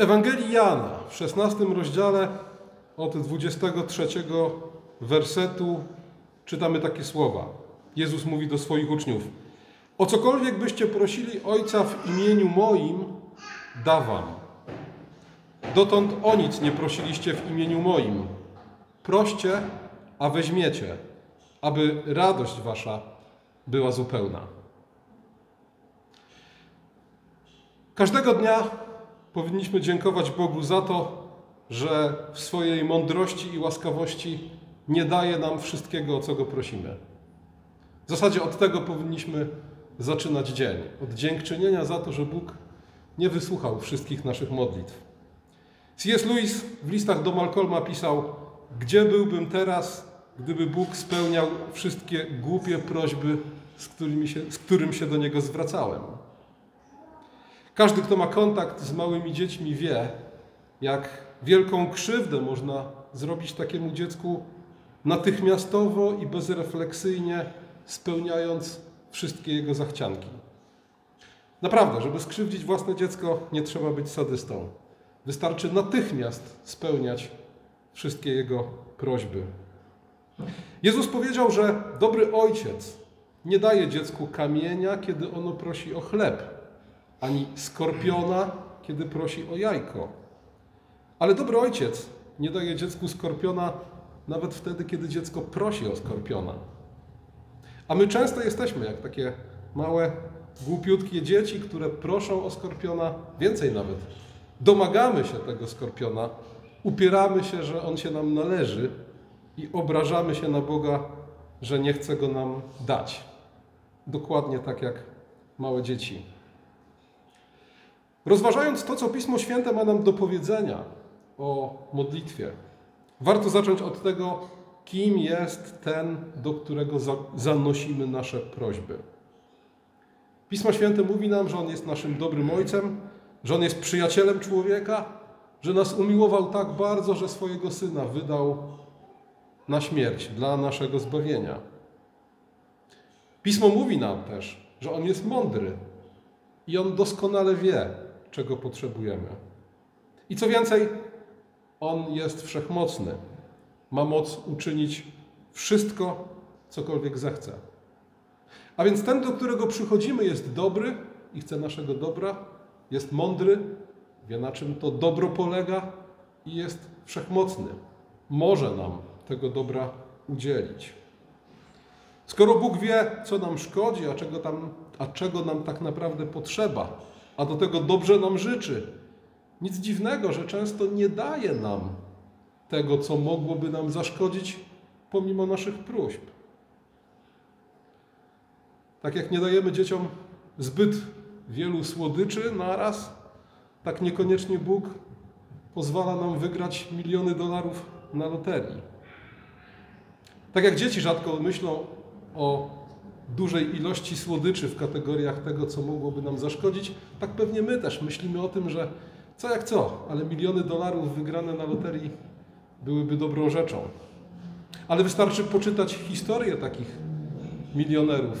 Ewangelii Jana w 16 rozdziale od 23 wersetu czytamy takie słowa. Jezus mówi do swoich uczniów: O cokolwiek byście prosili Ojca w imieniu moim, da wam. Dotąd o nic nie prosiliście w imieniu moim. Proście, a weźmiecie, aby radość wasza była zupełna. Każdego dnia powinniśmy dziękować Bogu za to, że w swojej mądrości i łaskawości nie daje nam wszystkiego, o co go prosimy. W zasadzie od tego powinniśmy zaczynać dzień. Od dziękczynienia za to, że Bóg nie wysłuchał wszystkich naszych modlitw. C.S. Lewis w listach do Malcolma pisał: Gdzie byłbym teraz, gdyby Bóg spełniał wszystkie głupie prośby, z, którymi się, z którym się do niego zwracałem? Każdy, kto ma kontakt z małymi dziećmi, wie, jak wielką krzywdę można zrobić takiemu dziecku natychmiastowo i bezrefleksyjnie spełniając wszystkie jego zachcianki. Naprawdę, żeby skrzywdzić własne dziecko, nie trzeba być sadystą. Wystarczy natychmiast spełniać wszystkie jego prośby. Jezus powiedział, że dobry ojciec nie daje dziecku kamienia, kiedy ono prosi o chleb, ani skorpiona, kiedy prosi o jajko. Ale dobry ojciec nie daje dziecku skorpiona nawet wtedy, kiedy dziecko prosi o skorpiona. A my często jesteśmy jak takie małe, głupiutkie dzieci, które proszą o skorpiona, więcej nawet. Domagamy się tego skorpiona, upieramy się, że on się nam należy i obrażamy się na Boga, że nie chce go nam dać. Dokładnie tak jak małe dzieci. Rozważając to, co Pismo Święte ma nam do powiedzenia o modlitwie, warto zacząć od tego, kim jest ten, do którego zanosimy nasze prośby. Pismo Święte mówi nam, że On jest naszym dobrym Ojcem, że On jest przyjacielem człowieka, że nas umiłował tak bardzo, że swojego Syna wydał na śmierć dla naszego zbawienia. Pismo mówi nam też, że On jest mądry i On doskonale wie, czego potrzebujemy. I co więcej, On jest wszechmocny. Ma moc uczynić wszystko, cokolwiek zechce. A więc ten, do którego przychodzimy, jest dobry i chce naszego dobra, jest mądry, wie na czym to dobro polega i jest wszechmocny. Może nam tego dobra udzielić. Skoro Bóg wie, co nam szkodzi, a czego, tam, a czego nam tak naprawdę potrzeba, a do tego dobrze nam życzy, nic dziwnego, że często nie daje nam tego, co mogłoby nam zaszkodzić, pomimo naszych próśb. Tak jak nie dajemy dzieciom zbyt wielu słodyczy naraz, tak niekoniecznie Bóg pozwala nam wygrać miliony dolarów na loterii. Tak jak dzieci rzadko myślą o dużej ilości słodyczy w kategoriach tego, co mogłoby nam zaszkodzić, tak pewnie my też myślimy o tym, że co jak co, ale miliony dolarów wygrane na loterii byłyby dobrą rzeczą. Ale wystarczy poczytać historię takich milionerów,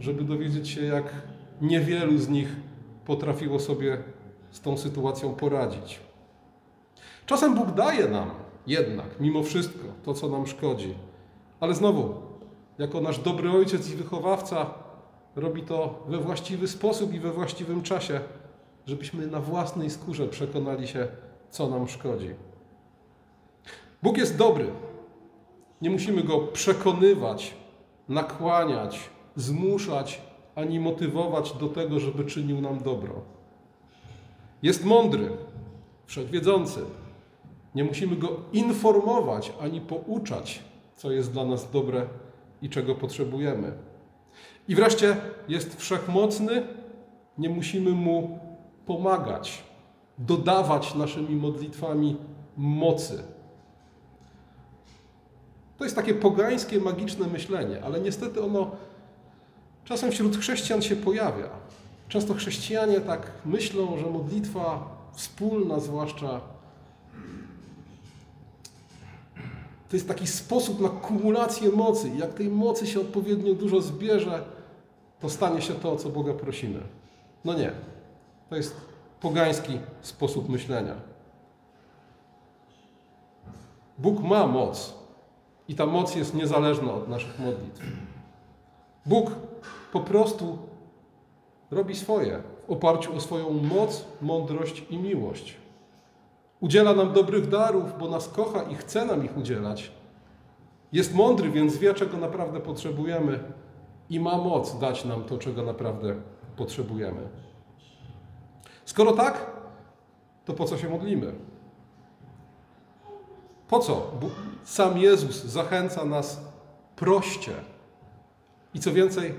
żeby dowiedzieć się, jak niewielu z nich potrafiło sobie z tą sytuacją poradzić. Czasem Bóg daje nam jednak, mimo wszystko, to, co nam szkodzi. Ale znowu, jako nasz dobry ojciec i wychowawca, robi to we właściwy sposób i we właściwym czasie, żebyśmy na własnej skórze przekonali się, co nam szkodzi. Bóg jest dobry. Nie musimy go przekonywać, nakłaniać, zmuszać ani motywować do tego, żeby czynił nam dobro. Jest mądry, wszechwiedzący. Nie musimy go informować ani pouczać, co jest dla nas dobre i czego potrzebujemy. I wreszcie jest wszechmocny, nie musimy mu pomagać, dodawać naszymi modlitwami mocy. To jest takie pogańskie, magiczne myślenie, ale niestety ono czasem wśród chrześcijan się pojawia. Często chrześcijanie tak myślą, że modlitwa wspólna, zwłaszcza, to jest taki sposób na kumulację mocy. Jak tej mocy się odpowiednio dużo zbierze, to stanie się to, o co Boga prosimy. No nie. To jest pogański sposób myślenia. Bóg ma moc i ta moc jest niezależna od naszych modlitw. Bóg po prostu robi swoje w oparciu o swoją moc, mądrość i miłość. Udziela nam dobrych darów, bo nas kocha i chce nam ich udzielać. Jest mądry, więc wie, czego naprawdę potrzebujemy i ma moc dać nam to, czego naprawdę potrzebujemy. Skoro tak, to po co się modlimy? Po co? Bo sam Jezus zachęca nas proście. I co więcej,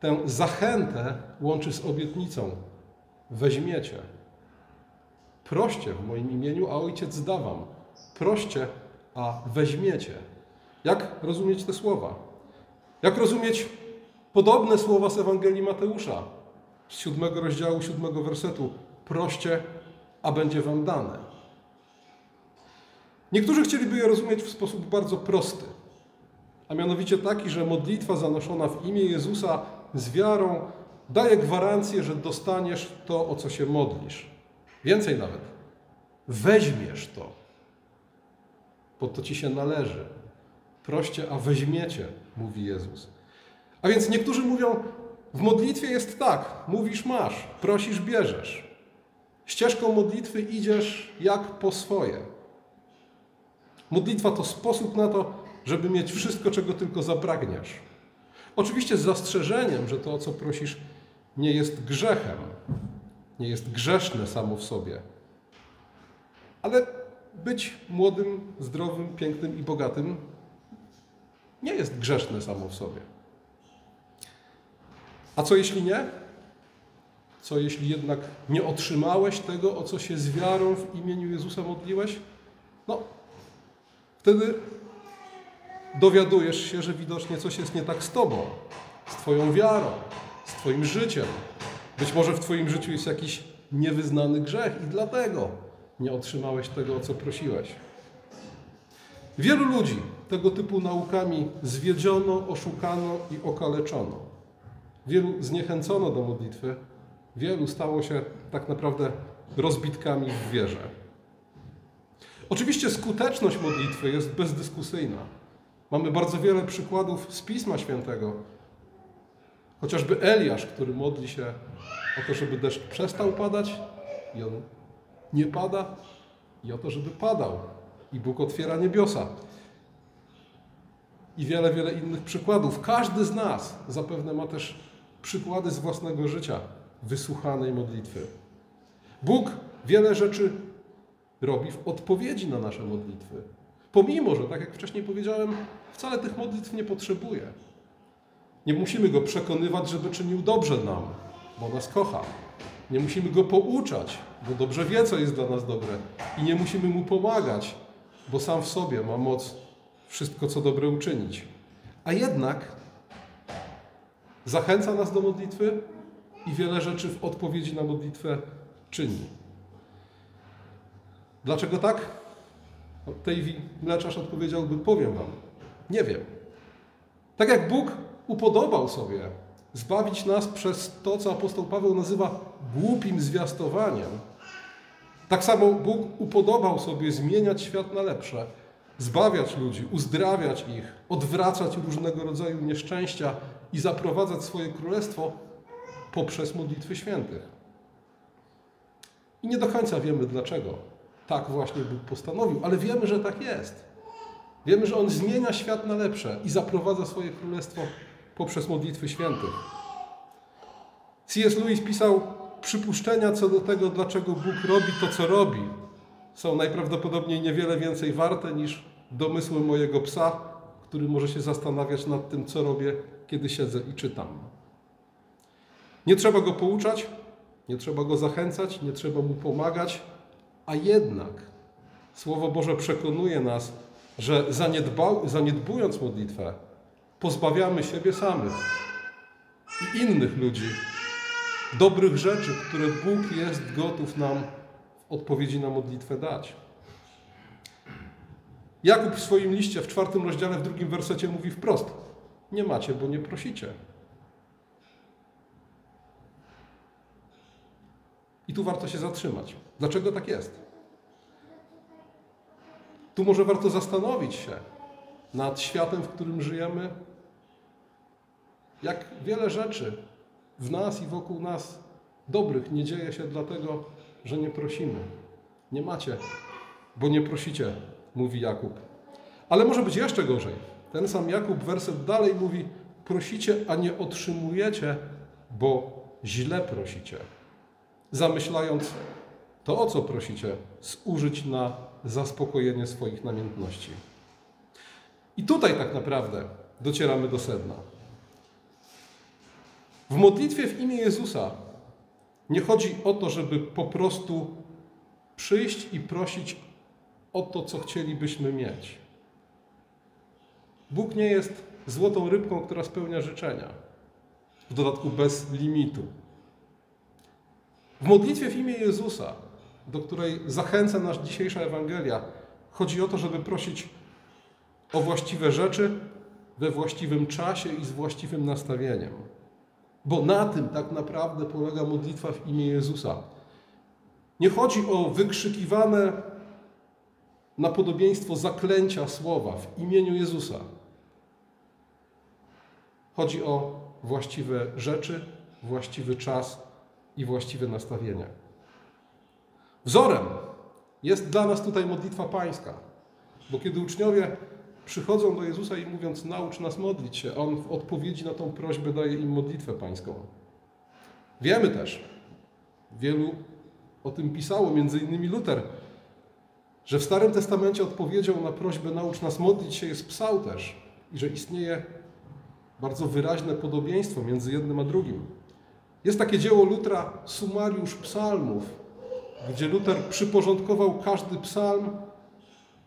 tę zachętę łączy z obietnicą: weźmiecie. Proście w moim imieniu, a ojciec da wam. Proście, a weźmiecie. Jak rozumieć te słowa? Jak rozumieć podobne słowa z Ewangelii Mateusza, z siódmego rozdziału, siódmego wersetu? Proście, a będzie wam dane. Niektórzy chcieliby je rozumieć w sposób bardzo prosty, a mianowicie taki, że modlitwa zanoszona w imię Jezusa z wiarą daje gwarancję, że dostaniesz to, o co się modlisz. Więcej nawet, weźmiesz to, bo to ci się należy. Proście, a weźmiecie, mówi Jezus. A więc niektórzy mówią, w modlitwie jest tak, mówisz masz, prosisz bierzesz. Ścieżką modlitwy idziesz jak po swoje. Modlitwa to sposób na to, żeby mieć wszystko, czego tylko zapragniesz. Oczywiście z zastrzeżeniem, że to, o co prosisz, nie jest grzechem, nie jest grzeszne samo w sobie. Ale być młodym, zdrowym, pięknym i bogatym nie jest grzeszne samo w sobie. A co jeśli nie? Co jeśli jednak nie otrzymałeś tego, o co się z wiarą w imieniu Jezusa modliłeś? No, wtedy dowiadujesz się, że widocznie coś jest nie tak z Tobą, z Twoją wiarą, z Twoim życiem. Być może w Twoim życiu jest jakiś niewyznany grzech i dlatego nie otrzymałeś tego, o co prosiłeś. Wielu ludzi tego typu naukami zwiedziono, oszukano i okaleczono. Wielu zniechęcono do modlitwy, wielu stało się tak naprawdę rozbitkami w wierze. Oczywiście skuteczność modlitwy jest bezdyskusyjna. Mamy bardzo wiele przykładów z Pisma Świętego. Chociażby Eliasz, który modli się o to, żeby deszcz przestał padać i on nie pada, i o to, żeby padał. I Bóg otwiera niebiosa. I wiele, wiele innych przykładów. Każdy z nas zapewne ma też przykłady z własnego życia wysłuchanej modlitwy. Bóg wiele rzeczy robi w odpowiedzi na nasze modlitwy. Pomimo, że, tak jak wcześniej powiedziałem, wcale tych modlitw nie potrzebuje. Nie musimy go przekonywać, żeby czynił dobrze nam, bo nas kocha. Nie musimy go pouczać, bo dobrze wie, co jest dla nas dobre. I nie musimy mu pomagać, bo sam w sobie ma moc wszystko, co dobre uczynić. A jednak zachęca nas do modlitwy i wiele rzeczy w odpowiedzi na modlitwę czyni. Dlaczego tak? No, tej mleczarz odpowiedziałby, powiem wam, nie wiem. Tak jak Bóg upodobał sobie zbawić nas przez to, co apostoł Paweł nazywa głupim zwiastowaniem, tak samo Bóg upodobał sobie zmieniać świat na lepsze, zbawiać ludzi, uzdrawiać ich, odwracać różnego rodzaju nieszczęścia i zaprowadzać swoje królestwo poprzez modlitwy świętych. I nie do końca wiemy dlaczego tak właśnie Bóg postanowił, ale wiemy, że tak jest. Wiemy, że On zmienia świat na lepsze i zaprowadza swoje królestwo poprzez modlitwy świętych. C.S. Lewis pisał: Przypuszczenia co do tego, dlaczego Bóg robi to, co robi, są najprawdopodobniej niewiele więcej warte niż domysły mojego psa, który może się zastanawiać nad tym, co robię, kiedy siedzę i czytam. Nie trzeba go pouczać, nie trzeba go zachęcać, nie trzeba mu pomagać, a jednak Słowo Boże przekonuje nas, że zaniedbując modlitwę, pozbawiamy siebie samych i innych ludzi dobrych rzeczy, które Bóg jest gotów nam w odpowiedzi na modlitwę dać. Jakub w swoim liście w czwartym rozdziale, w drugim wersecie mówi wprost: Nie macie, bo nie prosicie. I tu warto się zatrzymać. Dlaczego tak jest? Tu może warto zastanowić się nad światem, w którym żyjemy, jak wiele rzeczy w nas i wokół nas dobrych nie dzieje się dlatego, że nie prosimy. Nie macie, bo nie prosicie, mówi Jakub. Ale może być jeszcze gorzej. Ten sam Jakub werset dalej mówi: Prosicie, a nie otrzymujecie, bo źle prosicie. Zamyślając to, o co prosicie, zużyć na zaspokojenie swoich namiętności. I tutaj tak naprawdę docieramy do sedna. W modlitwie w imię Jezusa nie chodzi o to, żeby po prostu przyjść i prosić o to, co chcielibyśmy mieć. Bóg nie jest złotą rybką, która spełnia życzenia, w dodatku bez limitu. W modlitwie w imię Jezusa, do której zachęca nas dzisiejsza Ewangelia, chodzi o to, żeby prosić o właściwe rzeczy we właściwym czasie i z właściwym nastawieniem. Bo na tym tak naprawdę polega modlitwa w imię Jezusa. Nie chodzi o wykrzykiwane na podobieństwo zaklęcia słowa w imieniu Jezusa. Chodzi o właściwe rzeczy, właściwy czas i właściwe nastawienie. Wzorem jest dla nas tutaj modlitwa pańska, bo kiedy uczniowie przychodzą do Jezusa i mówiąc, naucz nas modlić się, On w odpowiedzi na tą prośbę daje im modlitwę pańską. Wiemy też, wielu o tym pisało, między innymi Luter, że w Starym Testamencie odpowiedzią na prośbę naucz nas modlić się jest psał też i że istnieje bardzo wyraźne podobieństwo między jednym a drugim. Jest takie dzieło Lutra, Sumariusz Psalmów, gdzie Luter przyporządkował każdy psalm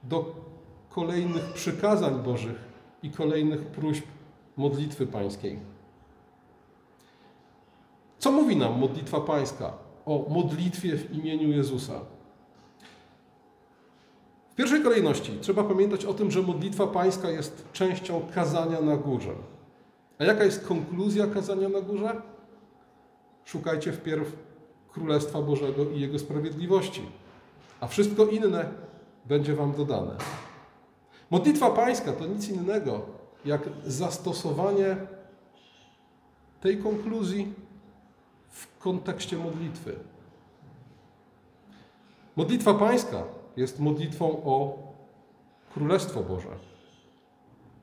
do kolejnych przykazań Bożych i kolejnych próśb modlitwy pańskiej. Co mówi nam modlitwa pańska o modlitwie w imieniu Jezusa? W pierwszej kolejności trzeba pamiętać o tym, że modlitwa pańska jest częścią kazania na górze. A jaka jest konkluzja kazania na górze? Szukajcie wpierw Królestwa Bożego i Jego sprawiedliwości, a wszystko inne będzie Wam dodane. Modlitwa Pańska to nic innego jak zastosowanie tej konkluzji w kontekście modlitwy. Modlitwa Pańska jest modlitwą o Królestwo Boże.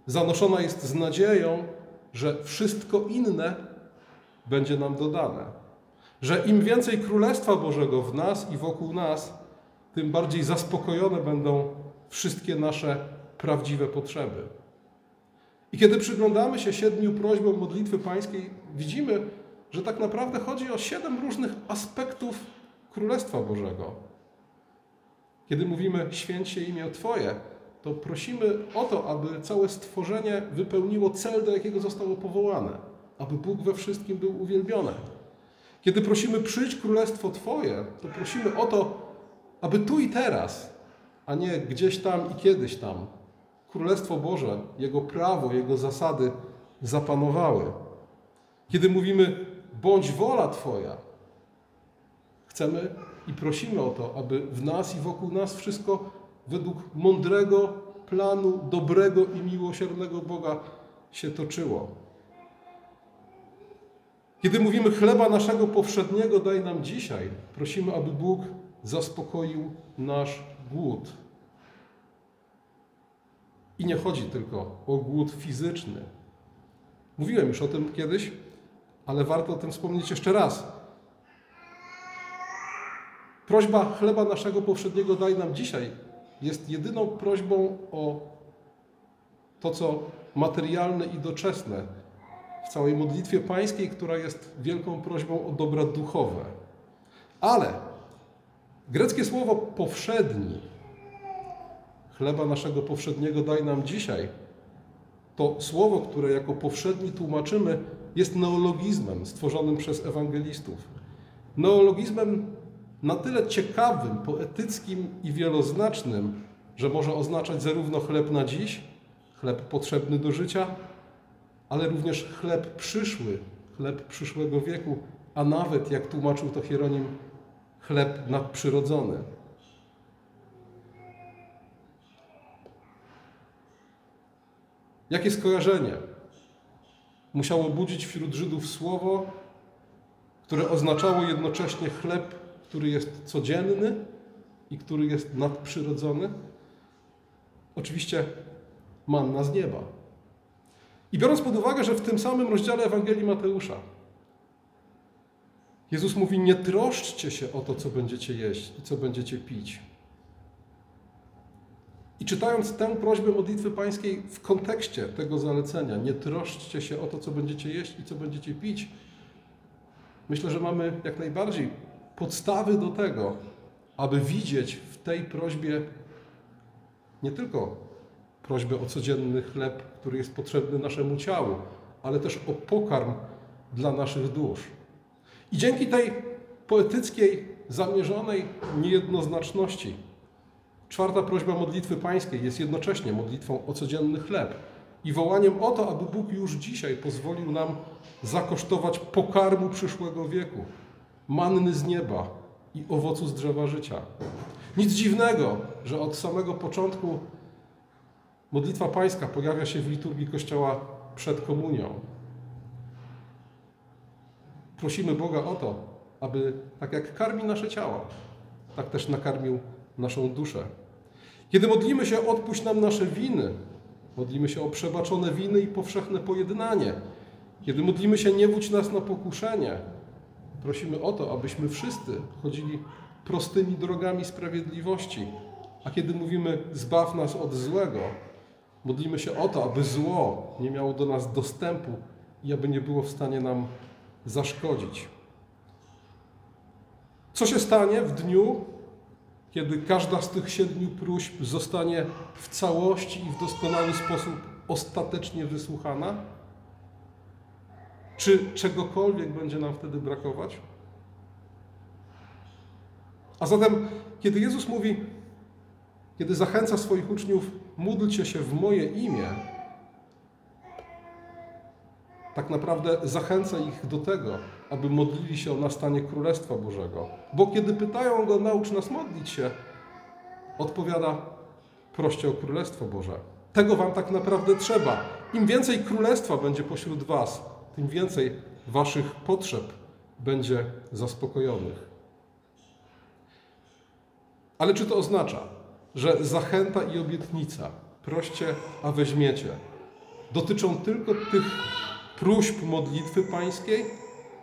Zanoszona jest z nadzieją, że wszystko inne będzie nam dodane. Że im więcej Królestwa Bożego w nas i wokół nas, tym bardziej zaspokojone będą wszystkie nasze prawdziwe potrzeby. I kiedy przyglądamy się siedmiu prośbom modlitwy pańskiej, widzimy, że tak naprawdę chodzi o siedem różnych aspektów Królestwa Bożego. Kiedy mówimy święć się imię Twoje, to prosimy o to, aby całe stworzenie wypełniło cel, do jakiego zostało powołane, aby Bóg we wszystkim był uwielbiony. Kiedy prosimy przyjdź Królestwo Twoje, to prosimy o to, aby tu i teraz, a nie gdzieś tam i kiedyś tam, Królestwo Boże, Jego prawo, Jego zasady zapanowały. Kiedy mówimy, bądź wola Twoja, chcemy i prosimy o to, aby w nas i wokół nas wszystko według mądrego planu, dobrego i miłosiernego Boga się toczyło. Kiedy mówimy chleba naszego powszedniego daj nam dzisiaj, prosimy, aby Bóg zaspokoił nasz głód. I nie chodzi tylko o głód fizyczny. Mówiłem już o tym kiedyś, ale warto o tym wspomnieć jeszcze raz. Prośba chleba naszego powszedniego daj nam dzisiaj jest jedyną prośbą o to, co materialne i doczesne w całej modlitwie pańskiej, która jest wielką prośbą o dobra duchowe. Ale greckie słowo powszedni chleba naszego powszedniego daj nam dzisiaj. To słowo, które jako powszedni tłumaczymy, jest neologizmem stworzonym przez ewangelistów. Neologizmem na tyle ciekawym, poetyckim i wieloznacznym, że może oznaczać zarówno chleb na dziś, chleb potrzebny do życia, ale również chleb przyszły, chleb przyszłego wieku, a nawet, jak tłumaczył to Hieronim, chleb nadprzyrodzony. Jakie skojarzenie musiało budzić wśród Żydów słowo, które oznaczało jednocześnie chleb, który jest codzienny i który jest nadprzyrodzony? Oczywiście manna z nieba. I biorąc pod uwagę, że w tym samym rozdziale Ewangelii Mateusza Jezus mówi: Nie troszczcie się o to, co będziecie jeść i co będziecie pić. I czytając tę prośbę modlitwy pańskiej w kontekście tego zalecenia, nie troszczcie się o to, co będziecie jeść i co będziecie pić, myślę, że mamy jak najbardziej podstawy do tego, aby widzieć w tej prośbie nie tylko prośbę o codzienny chleb, który jest potrzebny naszemu ciału, ale też o pokarm dla naszych dusz. I dzięki tej poetyckiej, zamierzonej niejednoznaczności, czwarta prośba modlitwy pańskiej jest jednocześnie modlitwą o codzienny chleb i wołaniem o to, aby Bóg już dzisiaj pozwolił nam zakosztować pokarmu przyszłego wieku, manny z nieba i owocu z drzewa życia. Nic dziwnego, że od samego początku modlitwa pańska pojawia się w liturgii Kościoła przed komunią. Prosimy Boga o to, aby tak jak karmi nasze ciała, tak też nakarmił naszą duszę. Kiedy modlimy się, odpuść nam nasze winy, modlimy się o przebaczone winy i powszechne pojednanie. Kiedy modlimy się, nie wódź nas na pokuszenie, prosimy o to, abyśmy wszyscy chodzili prostymi drogami sprawiedliwości. A kiedy mówimy, zbaw nas od złego, modlimy się o to, aby zło nie miało do nas dostępu i aby nie było w stanie nam zaszkodzić. Co się stanie w dniu, kiedy każda z tych siedmiu próśb zostanie w całości i w doskonały sposób ostatecznie wysłuchana? Czy czegokolwiek będzie nam wtedy brakować? A zatem, kiedy Jezus mówi, kiedy zachęca swoich uczniów, módlcie się w moje imię, tak naprawdę zachęca ich do tego, aby modlili się o nastanie Królestwa Bożego. Bo kiedy pytają go, naucz nas modlić się, odpowiada, proście o Królestwo Boże. Tego wam tak naprawdę trzeba. Im więcej Królestwa będzie pośród was, tym więcej waszych potrzeb będzie zaspokojonych. Ale czy to oznacza, że zachęta i obietnica, proście, a weźmiecie, dotyczą tylko tych próśb modlitwy pańskiej?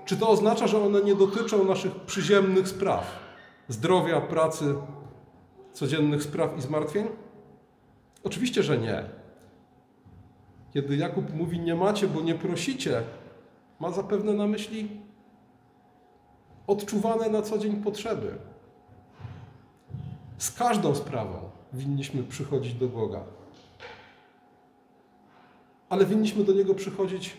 Czy to oznacza, że one nie dotyczą naszych przyziemnych spraw, zdrowia, pracy, codziennych spraw i zmartwień? Oczywiście, że nie. Kiedy Jakub mówi nie macie, bo nie prosicie, ma zapewne na myśli odczuwane na co dzień potrzeby. Z każdą sprawą winniśmy przychodzić do Boga. Ale winniśmy do Niego przychodzić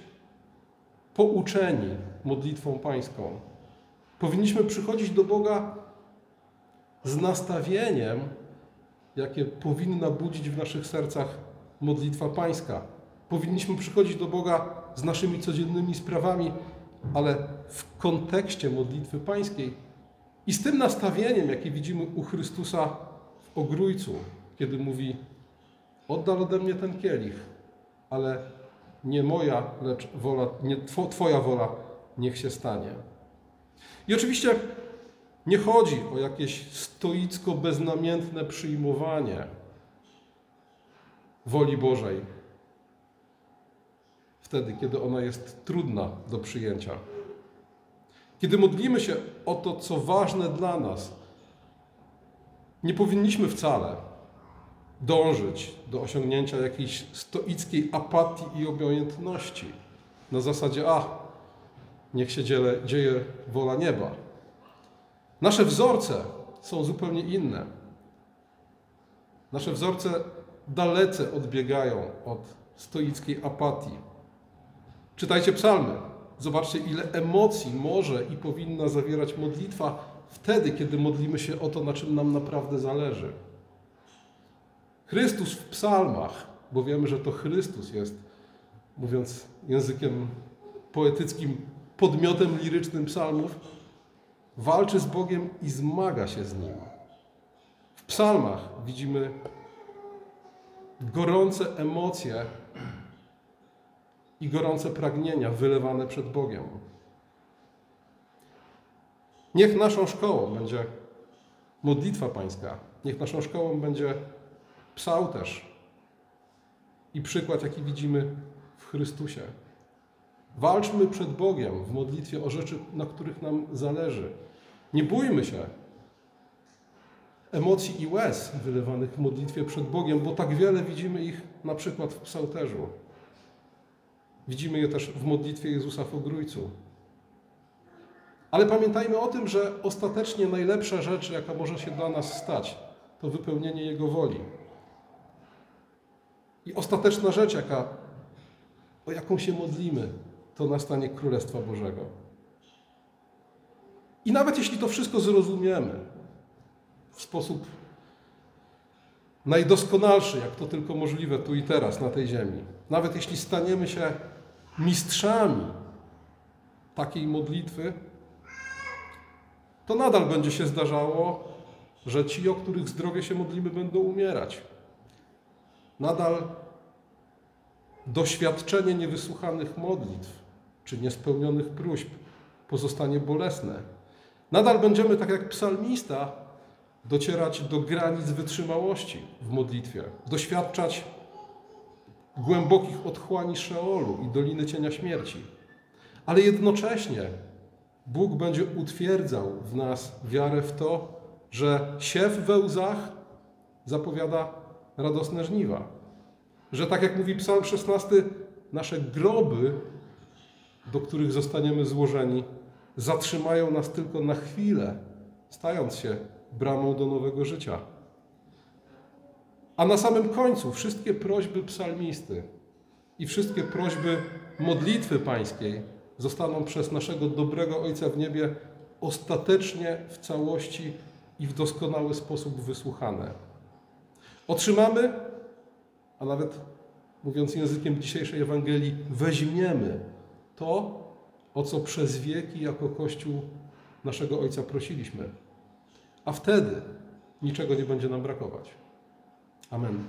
pouczeni modlitwą Pańską. Powinniśmy przychodzić do Boga z nastawieniem, jakie powinna budzić w naszych sercach modlitwa Pańska. Powinniśmy przychodzić do Boga z naszymi codziennymi sprawami, ale w kontekście modlitwy Pańskiej i z tym nastawieniem, jakie widzimy u Chrystusa w ogrójcu, kiedy mówi: Oddal ode mnie ten kielich, ale nie moja, lecz wola, nie Twoja wola niech się stanie. I oczywiście nie chodzi o jakieś stoicko beznamiętne przyjmowanie woli Bożej wtedy, kiedy ona jest trudna do przyjęcia. Kiedy modlimy się o to, co ważne dla nas, nie powinniśmy wcale dążyć do osiągnięcia jakiejś stoickiej apatii i obojętności. Na zasadzie, a, niech się dzieje, dzieje wola nieba. Nasze wzorce są zupełnie inne. Nasze wzorce dalece odbiegają od stoickiej apatii. Czytajcie psalmy. Zobaczcie, ile emocji może i powinna zawierać modlitwa wtedy, kiedy modlimy się o to, na czym nam naprawdę zależy. Chrystus w psalmach, bo wiemy, że to Chrystus jest, mówiąc językiem poetyckim, podmiotem lirycznym psalmów, walczy z Bogiem i zmaga się z Nim. W psalmach widzimy gorące emocje i gorące pragnienia wylewane przed Bogiem. Niech naszą szkołą będzie modlitwa Pańska, niech naszą szkołą będzie psałterz i przykład, jaki widzimy w Chrystusie. Walczmy przed Bogiem w modlitwie o rzeczy, na których nam zależy. Nie bójmy się emocji i łez wylewanych w modlitwie przed Bogiem, bo tak wiele widzimy ich na przykład w psałterzu. Widzimy je też w modlitwie Jezusa w Ogrójcu. Ale pamiętajmy o tym, że ostatecznie najlepsza rzecz, jaka może się dla nas stać, to wypełnienie Jego woli. I ostateczna rzecz, jaka, o jaką się modlimy, to nastanie Królestwa Bożego. I nawet jeśli to wszystko zrozumiemy w sposób najdoskonalszy, jak to tylko możliwe tu i teraz na tej ziemi, nawet jeśli staniemy się mistrzami takiej modlitwy, to nadal będzie się zdarzało, że ci, o których zdrowie się modlimy, będą umierać. Nadal doświadczenie niewysłuchanych modlitw czy niespełnionych próśb pozostanie bolesne. Nadal będziemy, tak jak psalmista, docierać do granic wytrzymałości w modlitwie, doświadczać głębokich otchłani Szeolu i Doliny Cienia Śmierci. Ale jednocześnie Bóg będzie utwierdzał w nas wiarę w to, że siew we łzach zapowiada radosne żniwa. Że tak jak mówi Psalm 16, nasze groby, do których zostaniemy złożeni, zatrzymają nas tylko na chwilę, stając się bramą do nowego życia. A na samym końcu wszystkie prośby psalmisty i wszystkie prośby modlitwy pańskiej zostaną przez naszego dobrego Ojca w niebie ostatecznie w całości i w doskonały sposób wysłuchane. Otrzymamy, a nawet mówiąc językiem dzisiejszej Ewangelii, weźmiemy to, o co przez wieki jako Kościół naszego Ojca prosiliśmy. A wtedy niczego nie będzie nam brakować. Amen.